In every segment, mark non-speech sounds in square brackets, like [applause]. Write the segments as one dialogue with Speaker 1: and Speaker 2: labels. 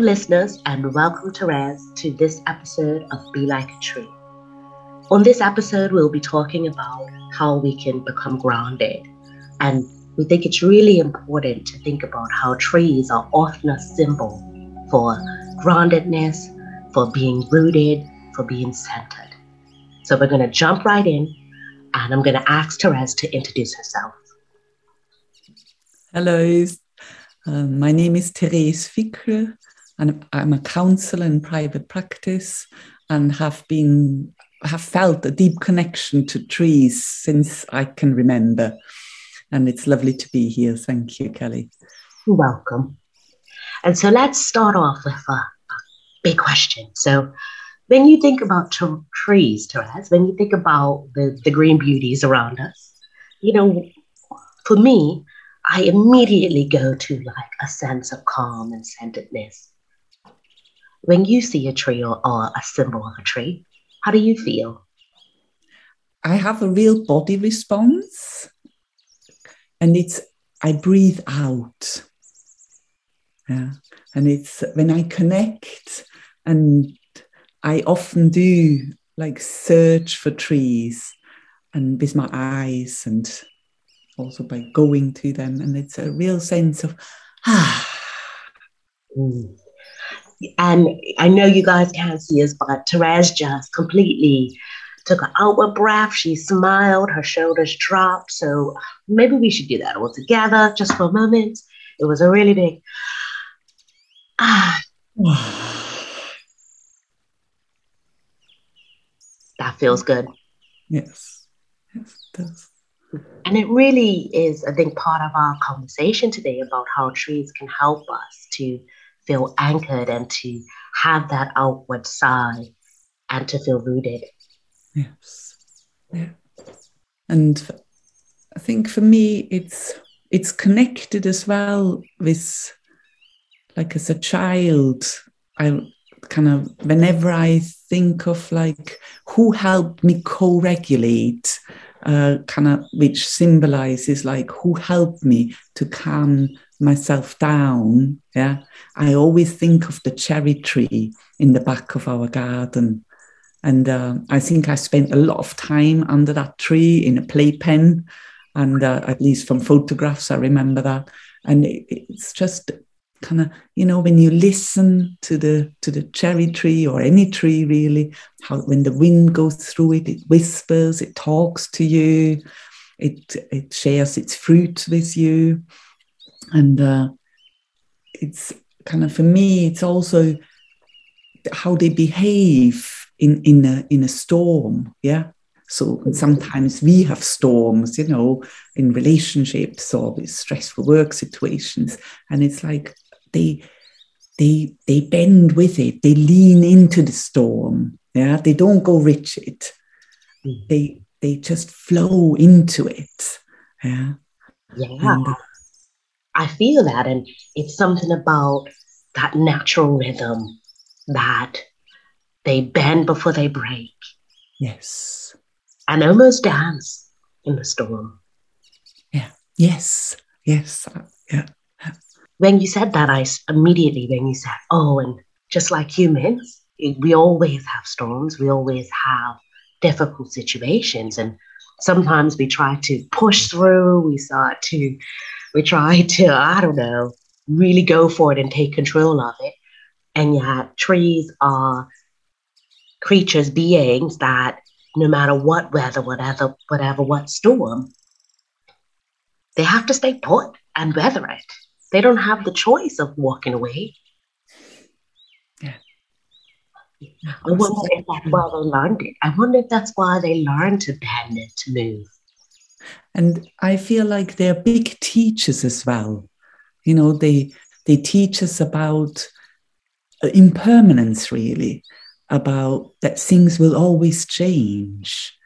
Speaker 1: Listeners, and welcome, Theres, to this episode of Be Like a Tree. On this episode, we'll be talking about how we can become grounded. And we think it's really important to think about how trees are often a symbol for groundedness, for being rooted, for being centered. So we're going to jump right in, and I'm going to ask Theres to introduce herself.
Speaker 2: Hello, um, my name is Theres Fickl, and I'm a counselor in private practice and have been have felt a deep connection to trees since I can remember. And it's lovely to be here. Thank you, Kelly.
Speaker 1: You're welcome. And so let's start off with a, big question. So, when you think about t- trees, Theres, when you think about the, the green beauties around us, you know, for me, I immediately go to like a sense of calm and centeredness. When you see a tree or, or a symbol of a tree, how do you feel?
Speaker 2: I have a real body response, and it's I breathe out. Yeah. And it's when I connect, and I often do like search for trees and with my eyes and also by going to them. And it's a real sense of, ah.
Speaker 1: Mm. And I know you guys can't see us, but Theres just completely took an outward breath. She smiled, her shoulders dropped. So maybe we should do that all together just for a moment. It was a really big ah. [sighs] that feels good.
Speaker 2: Yes. Yes, it does.
Speaker 1: And it really is, I think, part of our conversation today about how trees can help us to feel anchored and to have that outward side and to feel rooted.
Speaker 2: Yes. Yeah. And I think for me it's it's connected as well with like as a child, I kind of whenever I think of like who helped me co-regulate, uh, kind of which symbolizes like who helped me to calm myself down, yeah, I always think of the cherry tree in the back of our garden. And uh, I think I spent a lot of time under that tree in a playpen. And uh, at least from photographs, I remember that. And it, it's just kind of, you know, when you listen to the to the cherry tree or any tree really, how when the wind goes through it, it whispers, it talks to you, it it shares its fruit with you and uh, it's kind of for me it's also how they behave in in a in a storm yeah? So sometimes we have storms you know in relationships or with stressful work situations. And it's like they they they bend with it. They lean into the storm yeah? They don't go rigid mm. they they just flow into it yeah?
Speaker 1: Yeah. And, uh, I feel that. And it's something about that natural rhythm that they bend before they break.
Speaker 2: Yes.
Speaker 1: And almost dance in the storm.
Speaker 2: Yeah. Yes. Yes. Yeah.
Speaker 1: When you said that, I immediately, when you said, oh, and just like humans, we always have storms, we always have difficult situations. And sometimes we try to push through, we start to we try to, I don't know, really go for it and take control of it. And yet, trees are creatures, beings that no matter what weather, whatever, whatever, what storm, they have to stay put and weather it. They don't have the choice of walking away.
Speaker 2: Yeah.
Speaker 1: I wonder if that's why they learned it. I wonder if that's why they learned to bend it, to move.
Speaker 2: And I feel like they're big teachers as well. You know, they they teach us about uh, impermanence, really, about that things will always change.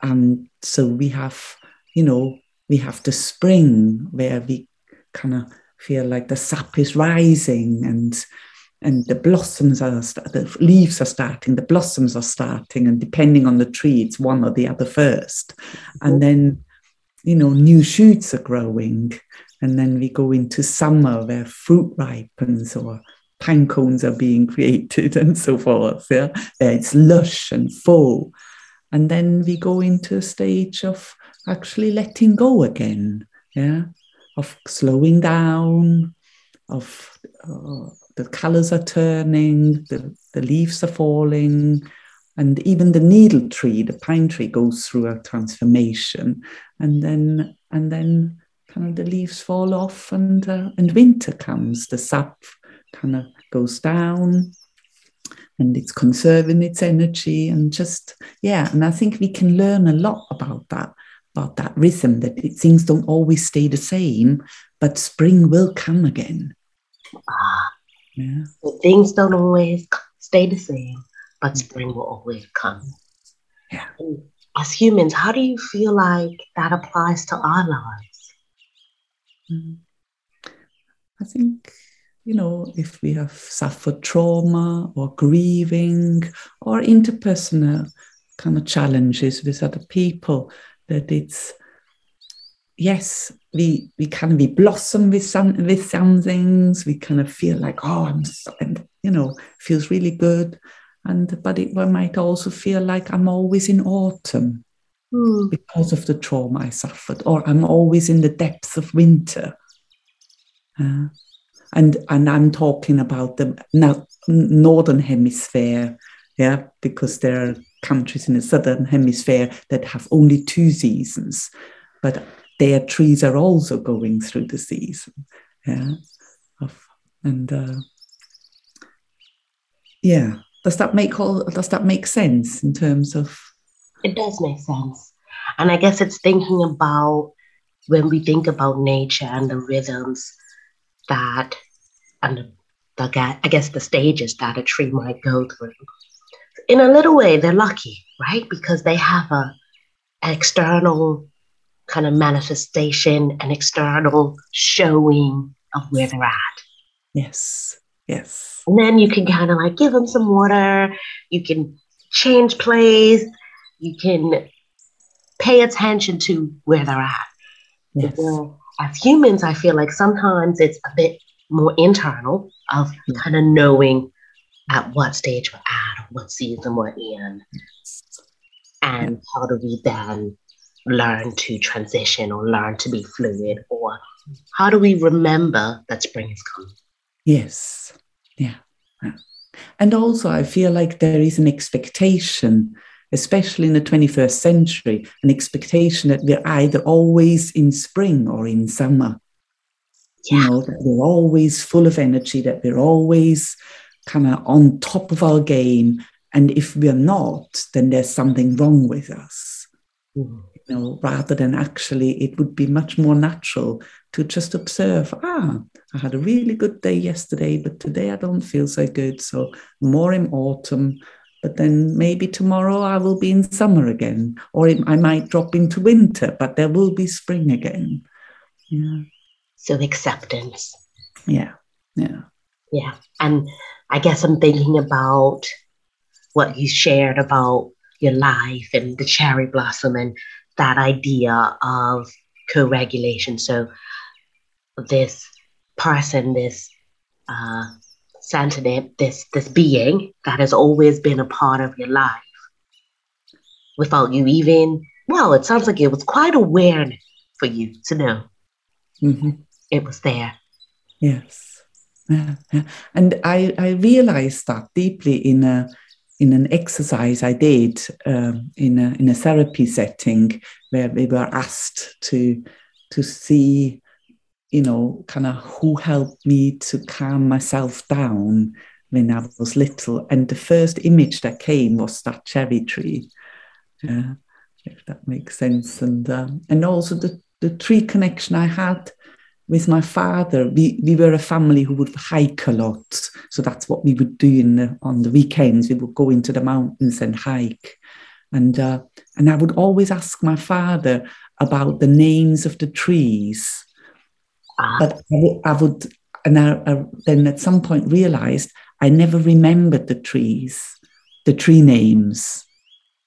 Speaker 2: And so we have, you know, we have the spring where we kind of feel like the sap is rising and and the blossoms are the leaves are starting the blossoms are starting and depending on the tree it's one or the other first and then you know, new shoots are growing. And then we go into summer where fruit ripens or pine cones are being created [laughs] and so forth. Yeah, it's lush and full, and then we go into a stage of actually letting go again. Yeah, of slowing down, of uh, the colors are turning, the, the leaves are falling, and even the needle tree, the pine tree, goes through a transformation, and then and then kind of the leaves fall off, and uh, and winter comes. The sap kind of goes down, and it's conserving its energy, and just yeah. And I think we can learn a lot about that about that rhythm that it, things don't always stay the same, but spring will come again.
Speaker 1: Ah, yeah. things don't always stay the same, but spring will always come.
Speaker 2: Yeah.
Speaker 1: And as humans, how do you feel like that applies to our lives?
Speaker 2: Mm. I think, you know, if we have suffered trauma or grieving or interpersonal kind of challenges with other people, that it's yes, we we kind of we blossom with some with some things. We kind of feel like oh, I'm, I'm you know feels really good, and but it might also feel like I'm always in autumn mm. because of the trauma I suffered, or I'm always in the depths of winter. Uh, and and I'm talking about the now northern hemisphere, yeah, because there are countries in the southern hemisphere that have only two seasons, but their trees are also going through the season. Yeah, of, and uh, yeah, does that make all? Does that make sense in terms of?
Speaker 1: It does make sense, and I guess it's thinking about when we think about nature and the rhythms that and the, the I guess the stages that a tree might go through in a little way, they're lucky, right? Because they have a an external kind of manifestation, an external showing of where they're at.
Speaker 2: Yes, yes.
Speaker 1: And then you can kind of like give them some water. You can change place. You can pay attention to where they're at. Yes. as humans, I feel like sometimes it's a bit more internal of mm. yeah. kind of knowing at what stage we're at, what season we're in, and how do we then learn to transition or learn to be fluid, or how do we remember that spring is coming?
Speaker 2: Yes, yeah. And also, I feel like there is an expectation, especially in the 21st century, an expectation that we're either always in spring or in summer. Yeah. You know, that we're always full of energy, that we're always kind of on top of our game. And if we're not, then there's something wrong with us. Mm. You know, rather than actually, it would be much more natural to just observe. Ah, I had a really good day yesterday, but today I don't feel so good. So more in autumn, but then maybe tomorrow I will be in summer again, or it, I might drop into winter, but there will be spring again. Yeah.
Speaker 1: So acceptance.
Speaker 2: Yeah. Yeah.
Speaker 1: Yeah. And I guess I'm thinking about what you shared about your life and the cherry blossom and that idea of co-regulation. So this person, this uh, sentient, this this being that has always been a part of your life, without you even well, it sounds like it was quite awareness for you to know mm-hmm. it was there.
Speaker 2: Yes. Yeah, yeah. And I, I realized that deeply in a in an exercise I did um, in a in a therapy setting where we were asked to to see, you know, kind of who helped me to calm myself down when I was little. And the first image that came was that cherry tree. Yeah, if that makes sense. And um, and also the the tree connection I had with my father, we, we were a family who would hike a lot. So that's what we would do in the, on the weekends. We would go into the mountains and hike. And, uh, and I would always ask my father about the names of the trees. Ah. But I would, and I, I then at some point realized I never remembered the trees, the tree names.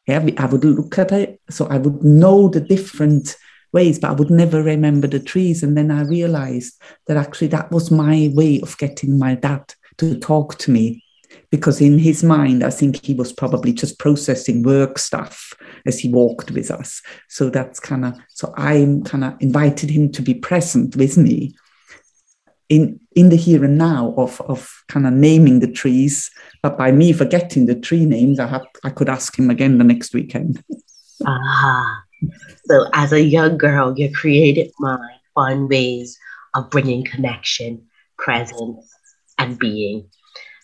Speaker 2: Yeah, I would look at it, so I would know the different ways, but I would never remember the trees. And then I realized that actually that was my way of getting my dad to talk to me because in his mind, I think he was probably just processing work stuff as he walked with us. So that's kind of, so I'm kind of invited him to be present with me in in the here and now of of kind of naming the trees. But by me forgetting the tree names, I had I could ask him again the next weekend.
Speaker 1: Ah, so as a young girl, your creative mind find ways of bringing connection, presence, and being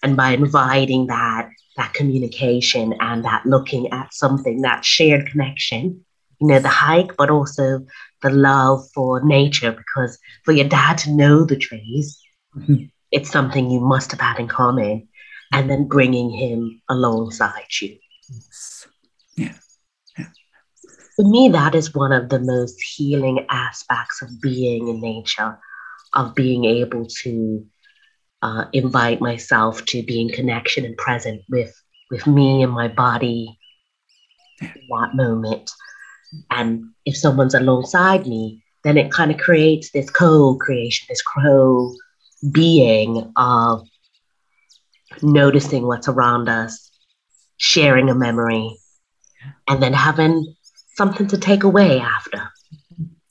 Speaker 1: and by inviting that that communication and that looking at something that shared connection you know the hike but also the love for nature because for your dad to know the trees mm-hmm. it's something you must have had in common and then bringing him alongside you
Speaker 2: yes. yeah. yeah
Speaker 1: for me that is one of the most healing aspects of being in nature of being able to uh, invite myself to be in connection and present with with me and my body in that moment. And if someone's alongside me, then it kind of creates this co-creation, this co being of noticing what's around us, sharing a memory, and then having something to take away after,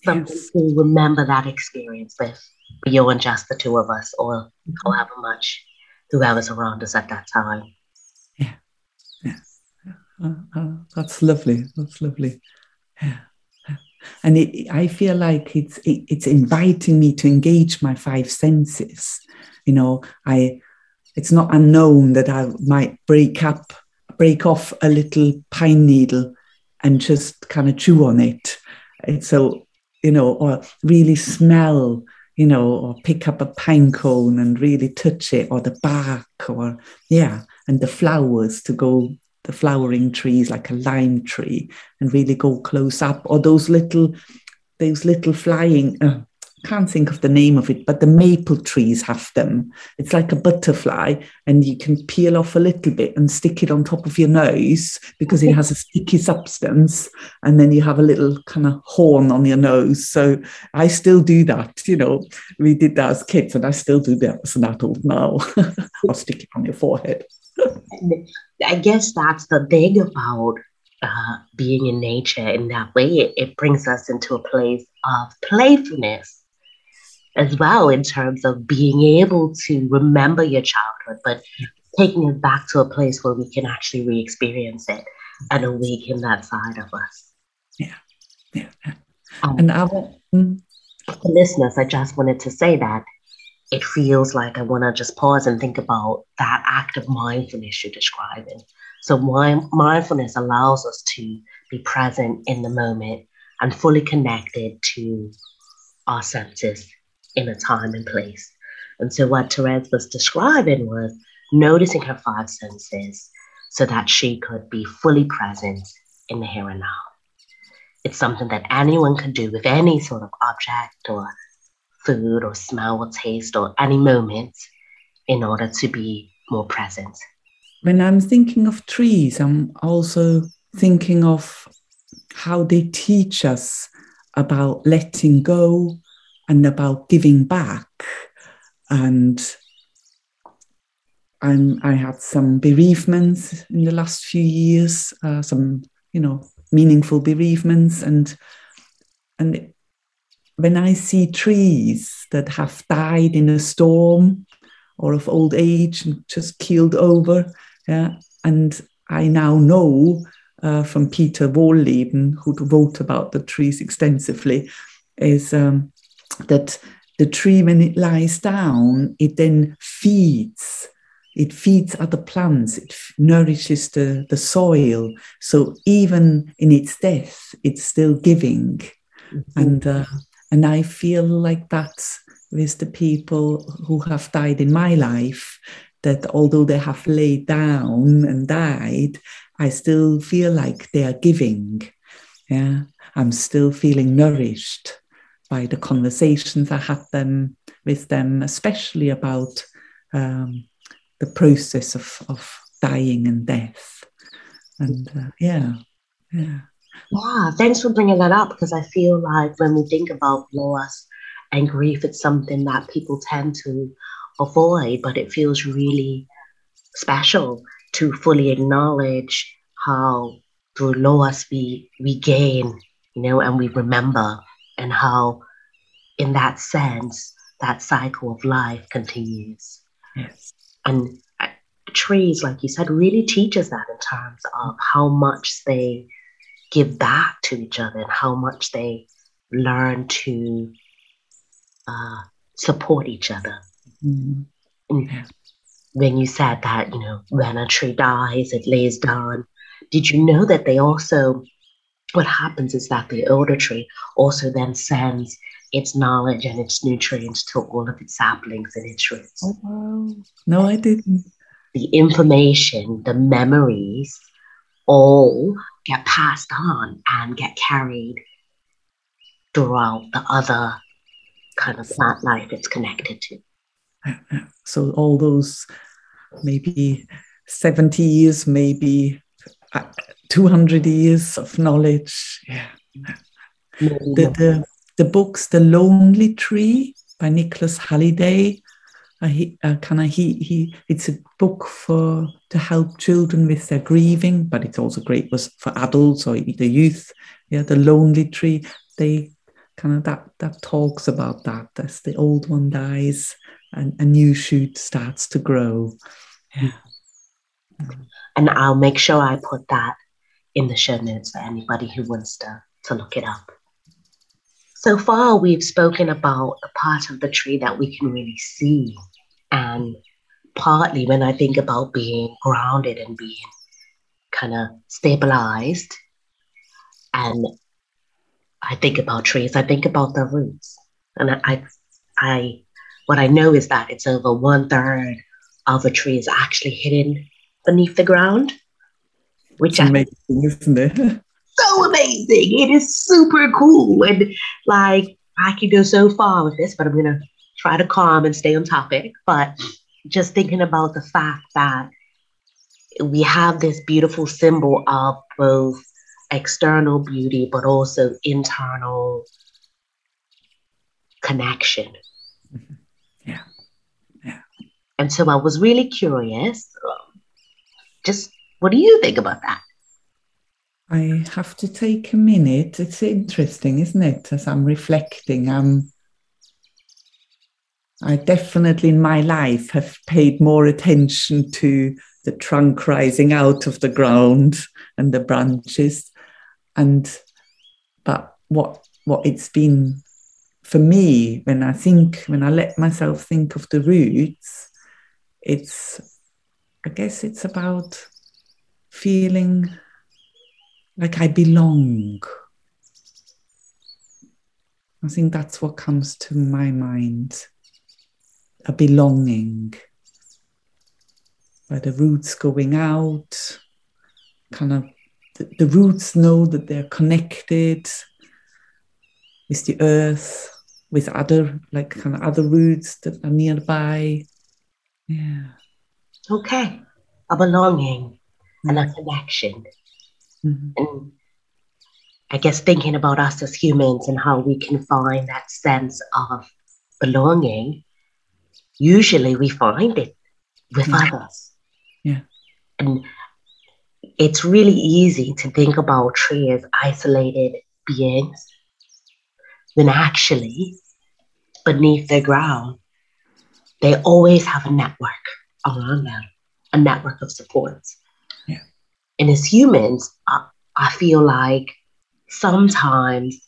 Speaker 1: something yes. to remember that experience with beyond just the two of us or however much whoever's around us at that time.
Speaker 2: Yeah. Yeah. Uh, uh, that's lovely. That's lovely. Yeah. And it, I feel like it's it, it's inviting me to engage my five senses. You know, I it's not unknown that I might break up, break off a little pine needle and just kind of chew on it. And so, you know, or really smell you know, or pick up a pine cone and really touch it, or the bark, or yeah, and the flowers to go, the flowering trees like a lime tree, and really go close up, or those little, those little flying, uh, can't think of the name of it, but the maple trees have them. It's like a butterfly, and you can peel off a little bit and stick it on top of your nose because it has a sticky substance, and then you have a little kind of horn on your nose. So I still do that. You know, we did that as kids, and I still do that as an adult now. [laughs] I'll stick it on your forehead. [laughs]
Speaker 1: I guess that's the thing about uh, being in nature in that way. It, it brings us into a place of playfulness as well in terms of being able to remember your childhood, but taking it back to a place where we can actually re-experience it and awaken that side of us.
Speaker 2: Yeah, yeah. Um, and I mm.
Speaker 1: for listeners, I just wanted to say that it feels like I want to just pause and think about that act of mindfulness you're describing. So, mindfulness allows us to be present in the moment and fully connected to our senses in a time and place. And so, what Theres was describing was noticing her five senses so that she could be fully present in the here and now. It's something that anyone can do with any sort of object or food or smell or taste or any moment in order to be more present.
Speaker 2: When I'm thinking of trees, I'm also thinking of how they teach us about letting go, and about giving back. And I'm, I had some bereavements in the last few years, uh, some you know meaningful bereavements, and and when I see trees that have died in a storm or of old age and just keeled over, yeah, and I now know uh, from Peter Wohlleben, who wrote about the trees extensively, is um, that the tree, when it lies down, it then feeds. It feeds other plants, it nourishes the, the soil. So even in its death, it's still giving. Mm-hmm. And, uh, and I feel like that's with the people who have died in my life, that although they have laid down and died, I still feel like they are giving. Yeah, I'm still feeling nourished by the conversations I had them with them, especially about um, the process of, of dying and death. And uh, yeah, yeah.
Speaker 1: Yeah, thanks for bringing that up because I feel like when we think about loss and grief, it's something that people tend to avoid, but it feels really special to fully acknowledge how through loss we we gain, you know, and we remember, and how in that sense that cycle of life continues.
Speaker 2: Yes.
Speaker 1: And uh, trees, like you said, really teach us that in terms of how much they give back to each other and how much they learn to uh, support each other.
Speaker 2: Mm.
Speaker 1: And when you said that, you know, when a tree dies, it lays down, did you know that they also, what happens is that the older tree also then sends its knowledge and its nutrients to all of its saplings and its roots.
Speaker 2: Oh, wow. No, I didn't.
Speaker 1: The information, the memories, all get passed on and get carried throughout the other kind of plant life it's connected to.
Speaker 2: So all those maybe 70 years, maybe 200 years of knowledge. Yeah. The, the, the books, The Lonely Tree by Nicholas Halliday. Uh, he, uh, kind of he he it's a book for to help children with their grieving but it's also great was for adults or the youth yeah the lonely tree they kind of that that talks about that as the old one dies and a new shoot starts to grow yeah
Speaker 1: and i'll make sure i put that in the show notes for anybody who wants to to look it up so far, we've spoken about the part of the tree that we can really see. And partly when I think about being grounded and being kind of stabilized, and I think about trees, I think about the roots. And I, I, what I know is that it's over one third of a tree is actually hidden beneath the ground, which
Speaker 2: it's amazing, isn't it? [laughs]
Speaker 1: so amazing. It is super cool. And like, I can go so far with this, but I'm going to try to calm and stay on topic. But just thinking about the fact that we have this beautiful symbol of both external beauty, but also internal connection.
Speaker 2: Mm-hmm. Yeah. Yeah.
Speaker 1: And so I was really curious. Just what do you think about that?
Speaker 2: I have to take a minute. It's interesting, isn't it? As I'm reflecting, um, I definitely in my life have paid more attention to the trunk rising out of the ground and the branches. And but what what it's been for me when I think when I let myself think of the roots, it's I guess it's about feeling like I belong. I think that's what comes to my mind a belonging. By the roots going out, kind of the, the roots know that they're connected with the earth, with other, like kind of other roots that are nearby. Yeah.
Speaker 1: Okay. A belonging and a connection.
Speaker 2: Mhm.
Speaker 1: And I guess thinking about us as humans and how we can find that sense of belonging, usually we find it with
Speaker 2: Yeah.
Speaker 1: others.
Speaker 2: Yeah.
Speaker 1: And it's really easy to think about tree as isolated beings when actually beneath the ground, they always have a network around them, a network of supports.
Speaker 2: Yeah.
Speaker 1: And as humans, I, I feel like sometimes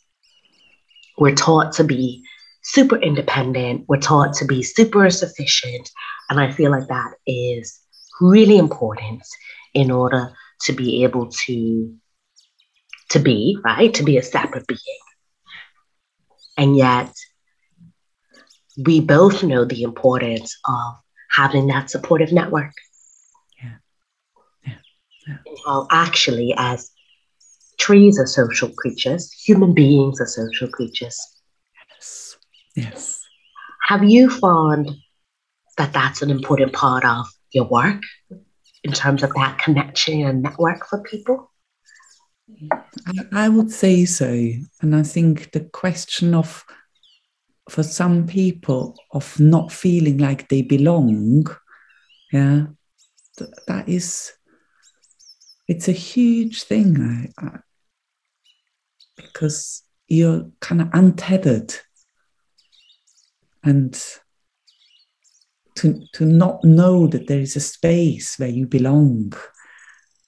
Speaker 1: we're taught to be super independent, we're taught to be super sufficient. And I feel like that is really important in order to be able to to be right to be a separate being and yet we both know the importance of having that supportive network
Speaker 2: Yeah. Yeah. Yeah.
Speaker 1: How actually as trees are social creatures human beings are social creatures
Speaker 2: Yes. Yes.
Speaker 1: have you found that that's an important part of your work in terms of that connection and network for people
Speaker 2: I would say so. And I think the question of for some people of not feeling like they belong, yeah, th- that is, it's a huge thing I, I, because you're kind of untethered and to, to not know that there is a space where you belong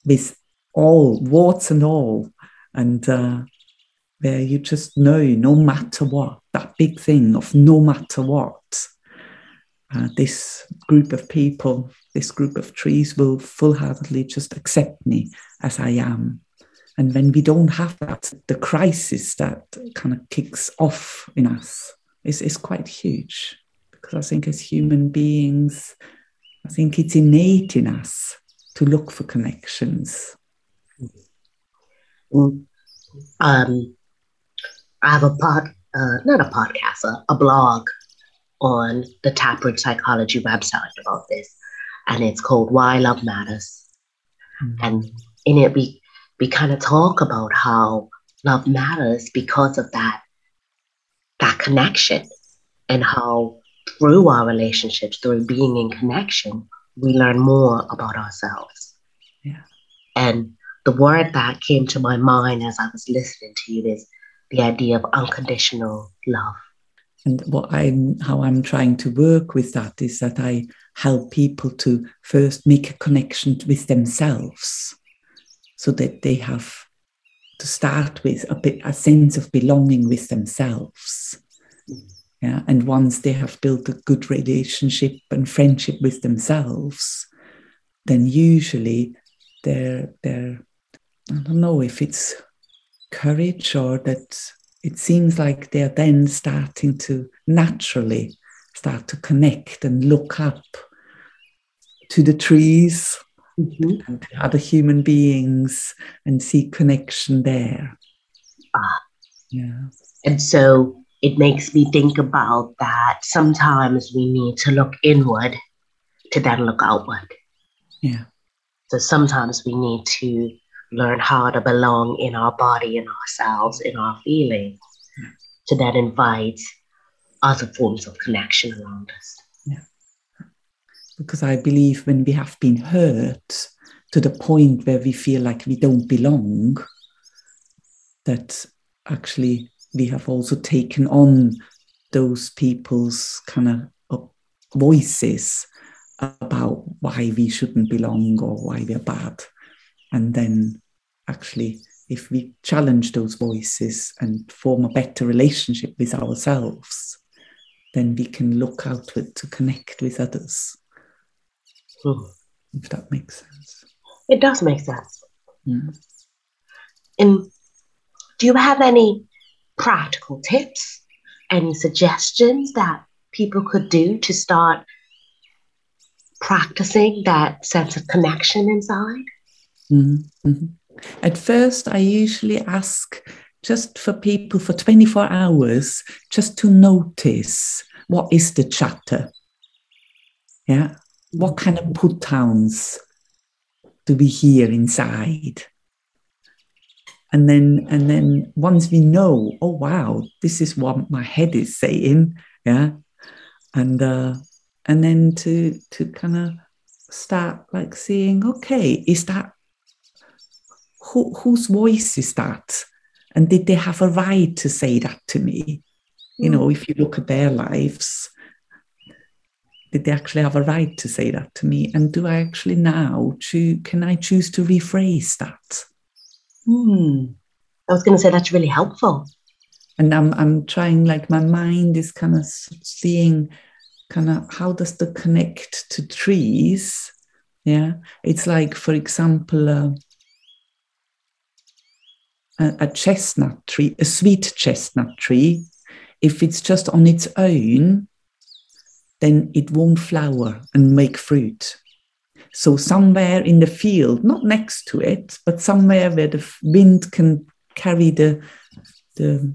Speaker 2: with all warts and all and uh, where you just know no matter what that big thing of no matter what uh, this group of people this group of trees will full-heartedly just accept me as i am and when we don't have that the crisis that kind of kicks off in us is, is quite huge because i think as human beings i think it's innate in us to look for connections
Speaker 1: mm. um, I have a pod, uh, not a podcast, a, a blog on the Taproot Psychology website about this, and it's called Why Love Matters. Mm-hmm. And in it, we we kind of talk about how love matters because of that that connection, and how through our relationships, through being in connection, we learn more about ourselves.
Speaker 2: Yeah.
Speaker 1: And the word that came to my mind as I was listening to you is the idea of unconditional love.
Speaker 2: And what I'm how I'm trying to work with that is that I help people to first make a connection with themselves so that they have to start with a bit a sense of belonging with themselves. Yeah. And once they have built a good relationship and friendship with themselves, then usually they're they're I don't know if it's courage or that it seems like they're then starting to naturally start to connect and look up to the trees mm-hmm. and other human beings and see connection there.
Speaker 1: Ah. Yeah. And so it makes me think about that sometimes we need to look inward to then look outward.
Speaker 2: Yeah.
Speaker 1: So sometimes we need to learn how to belong in our body, in ourselves, in our feelings, hmm. yeah. to then invite other forms of connection around us.
Speaker 2: Yeah. Because I believe when we have been hurt to the point where we feel like we don't belong, that actually we have also taken on those people's kind of uh, voices about why we shouldn't belong or why we're bad. And then actually, if we challenge those voices and form a better relationship with ourselves, then we can look outward to connect with others.
Speaker 1: Mm.
Speaker 2: If that makes sense.
Speaker 1: It does make sense.
Speaker 2: Mm.
Speaker 1: And do you have any practical tips, any suggestions that people could do to start practicing that sense of connection inside?
Speaker 2: Mm-hmm. mm-hmm. At first, I usually ask just for people for 24 hours just to notice what is the chatter. Yeah. What kind of put downs do we hear inside? And then, and then once we know, oh wow, this is what my head is saying, yeah, and uh, and then to to kind of start like seeing, okay, is that who, whose voice is that? And did they have a right to say that to me? You know, if you look at their lives, did they actually have a right to say that to me? And do I actually now choose, can I choose to rephrase that?
Speaker 1: Hmm. I was going to say that's really helpful.
Speaker 2: And I'm, I'm trying, like, my mind is kind of seeing kind of how does the connect to trees? Yeah. It's like, for example, uh, a, a chestnut tree, a sweet chestnut tree, if it's just on its own, then it won't flower and make fruit. So, somewhere in the field, not next to it, but somewhere where the wind can carry the, the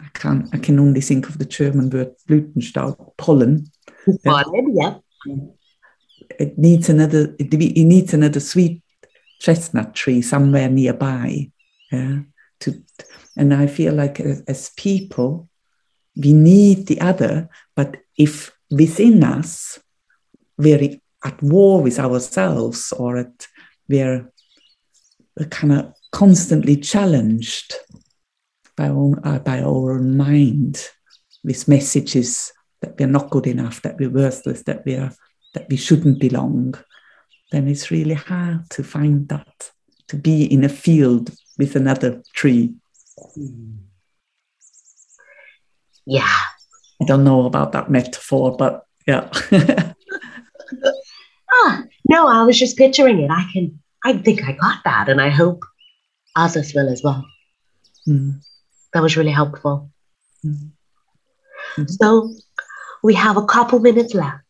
Speaker 2: I can I can only think of the German word Blütenstaub, pollen.
Speaker 1: Pollen, yeah.
Speaker 2: It needs another. It, it needs another sweet chestnut tree somewhere nearby yeah. To and i feel like as, as people we need the other, but if within us we're at war with ourselves or at we're kind of constantly challenged by our, uh, by our own mind with messages that we're not good enough, that we're worthless, that we are that we shouldn't belong, then it's really hard to find that, to be in a field with another tree.
Speaker 1: Yeah.
Speaker 2: I don't know about that metaphor, but yeah. [laughs]
Speaker 1: ah, no, I was just picturing it. I can, I think I got that, and I hope others will as well. Mm. That was really helpful. Mm. Mm-hmm. So we have a couple minutes left.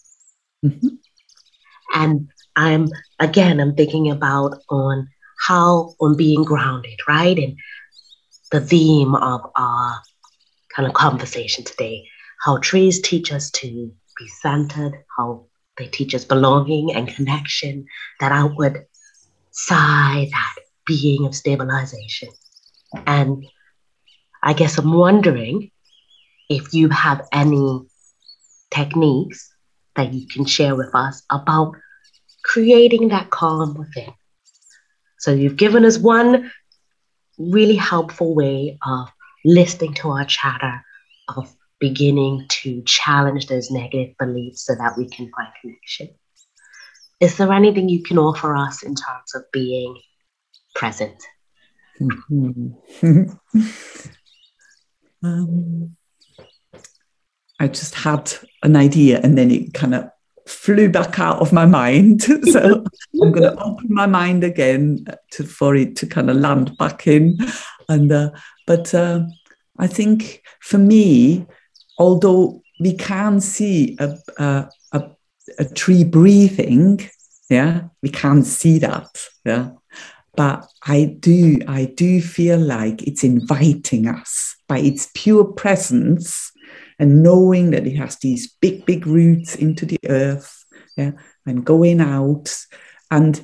Speaker 1: Mm-hmm. And I'm again, I'm thinking about on how on being grounded, right? And the theme of our kind of conversation today, how trees teach us to be centered, how they teach us belonging and connection, that outward side, that being of stabilization. And I guess I'm wondering if you have any techniques that you can share with us about creating that calm within. So you've given us one really helpful way of listening to our chatter, of beginning to challenge those negative beliefs so that we can find connection. Is there anything you can offer us in terms of being present?
Speaker 2: Mm-hmm. [laughs] um, I just had an idea and then it kind of flew back out of my mind. [laughs] so I'm going [laughs] to open my mind again to, for it to kind of land back in. And uh, but uh, I think for me, although we can see a, a, a, a tree breathing, yeah, we can't see that, yeah. But I do, I do feel like it's inviting us by its pure presence and knowing that it has these big, big roots into the earth, yeah, and going out. And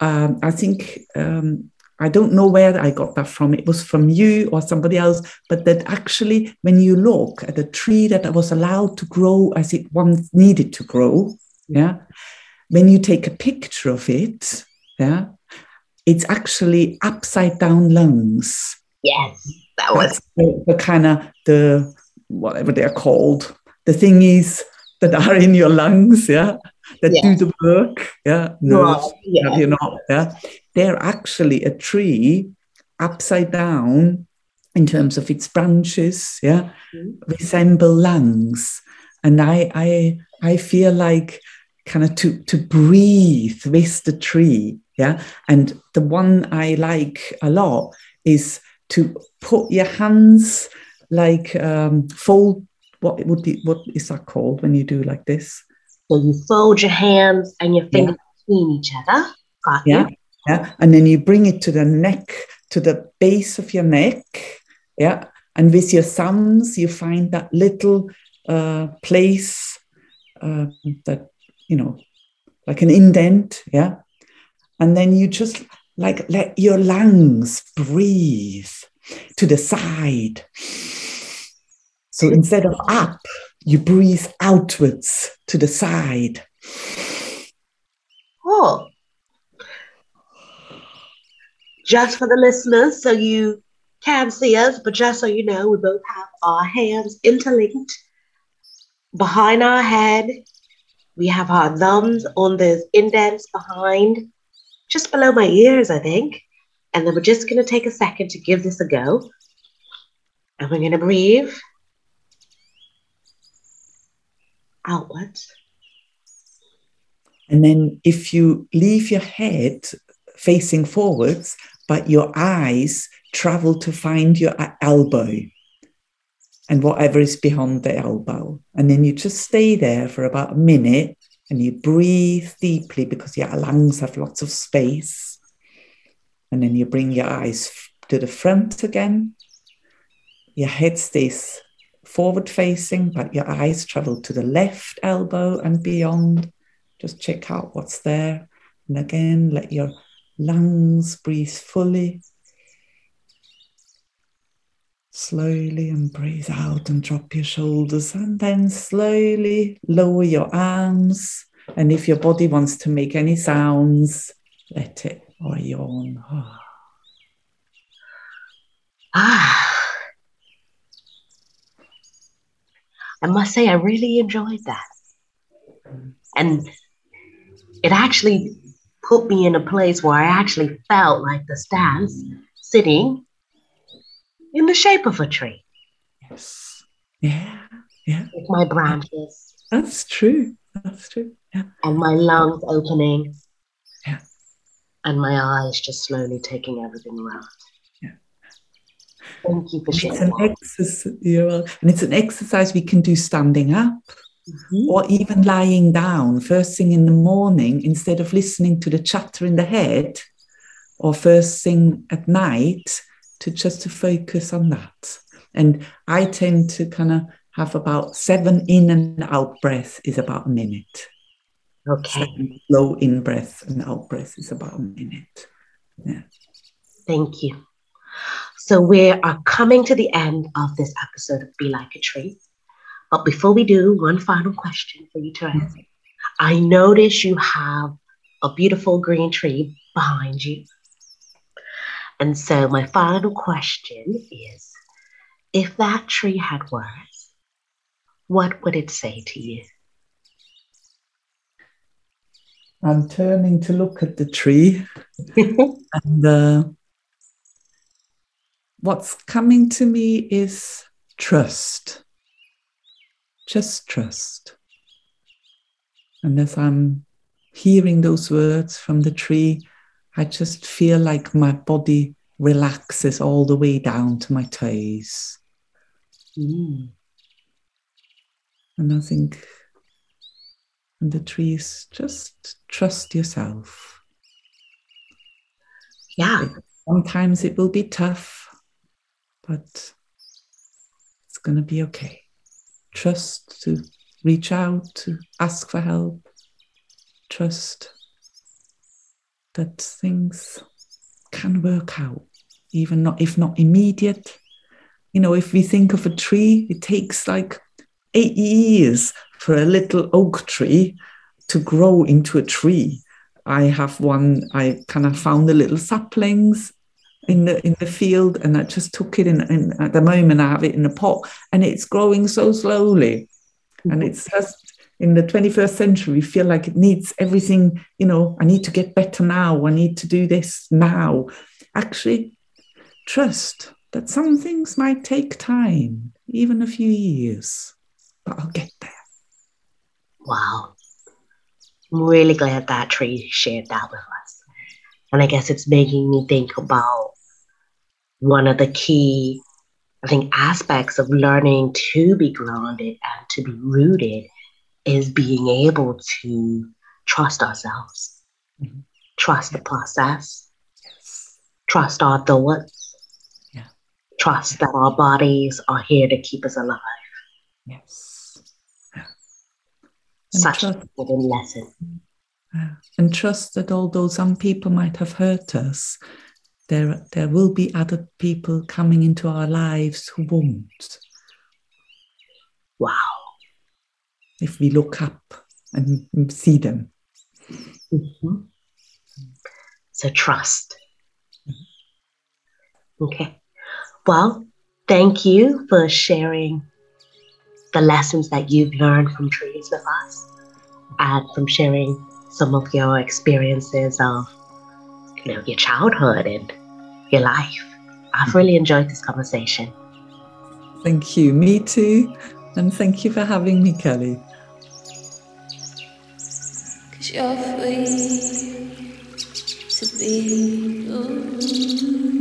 Speaker 2: um, I think um, I don't know where I got that from. It was from you or somebody else, but that actually, when you look at a tree that was allowed to grow as it once needed to grow, yeah, when you take a picture of it, yeah, it's actually upside down lungs.
Speaker 1: Yes, that was
Speaker 2: the, the kind of the whatever they're called, the thingies that are in your lungs, yeah, that yeah. do the work, yeah, nerves, yeah. you know, yeah, they're actually a tree upside down in terms of its branches, yeah, mm-hmm. resemble lungs, and I, I, I feel like kind of to to breathe with the tree, yeah, and the one I like a lot is to put your hands like um, fold. What would be what is that called when you do like this?
Speaker 1: So you fold your hands and your fingers yeah. between each other. Got
Speaker 2: yeah. You. Yeah. And then you bring it to the neck, to the base of your neck. Yeah. And with your thumbs, you find that little uh, place uh, that, you know, like an indent. Yeah. And then you just like let your lungs breathe to the side. So instead of up, you breathe outwards to the side.
Speaker 1: Oh. Just for the listeners, so you can see us, but just so you know, we both have our hands interlinked behind our head. We have our thumbs on those indents behind, just below my ears, I think. And then we're just going to take a second to give this a go. And we're going to breathe oh, outwards.
Speaker 2: And then if you leave your head facing forwards, but your eyes travel to find your elbow and whatever is beyond the elbow. And then you just stay there for about a minute and you breathe deeply because your lungs have lots of space. And then you bring your eyes to the front again. Your head stays forward facing, but your eyes travel to the left elbow and beyond. Just check out what's there. And again, let your lungs breathe fully. Slowly and breathe out and drop your shoulders, and then slowly lower your arms. And if your body wants to make any sounds, let it or yawn. Oh. [sighs]
Speaker 1: Ah. I must say, I really enjoyed that. And it actually put me in a place where I actually felt like the stance sitting in the shape of a tree.
Speaker 2: Yes. Yeah. Yeah.
Speaker 1: With my branches.
Speaker 2: That's true. That's true. Yeah.
Speaker 1: And my lungs opening. And my eyes just slowly taking everything around.
Speaker 2: Yeah.
Speaker 1: Thank you for sharing.
Speaker 2: It's an exercise, and it's an exercise we can do standing up. Mm-hmm. Or even lying down first thing in the morning instead of listening to the chatter in the head, or first thing at night, to just to focus on that. And I tend to kind of have about seven in and out breath is about a minute.
Speaker 1: Okay.
Speaker 2: Slow in breath and out breath is about a minute. Yeah.
Speaker 1: Thank you. So we are coming to the end of this episode of Be Like a Tree. But before we do, one final question for you to hmm. answer. I notice you have a beautiful green tree behind you. And so my final question is if that tree had words, what would it say to you?
Speaker 2: I'm turning to look at the tree, [laughs] and uh, what's coming to me is trust. Just trust. And as I'm hearing those words from the tree, I just feel like my body relaxes all the way down to my toes. Mm. And I think and the trees just trust yourself.
Speaker 1: Yeah.
Speaker 2: Sometimes it will be tough, but it's going to be okay. Trust to reach out, to ask for help. Trust that things can work out, even not if not immediate. You know, if we think of a tree, it takes like eight years for a little oak tree to grow into a tree. I have one, I kind of found the little saplings in the in the field and I just took it in, in at the moment I have it in a pot and it's growing so slowly. Mm-hmm. And it's just in the 21st century, we feel like it needs everything, you know, I need to get better now, I need to do this now. Actually, trust that some things might take time, even a few years, but I'll get there.
Speaker 1: Wow. I'm really glad that tree shared that with us. And I guess it's making me think about one of the key, I think, aspects of learning to be grounded and to be rooted is being able to trust ourselves, mm-hmm. trust the process, yes. trust our thoughts, yeah. trust yeah. that our bodies are here to keep us alive.
Speaker 2: Yes.
Speaker 1: Yeah. Such trust, a lesson.
Speaker 2: And trust that although some people might have hurt us, there, there will be other people coming into our lives who won't.
Speaker 1: Wow
Speaker 2: if we look up and see them.
Speaker 1: Mm-hmm. So trust. Okay. Well, thank you for sharing the lessons that you've learned from trees with us and from sharing some of your experiences of you know your childhood and your life. I've really enjoyed this conversation.
Speaker 2: Thank you. Me too. And thank you for having me, Kelly. Cause you're free to be. Ooh.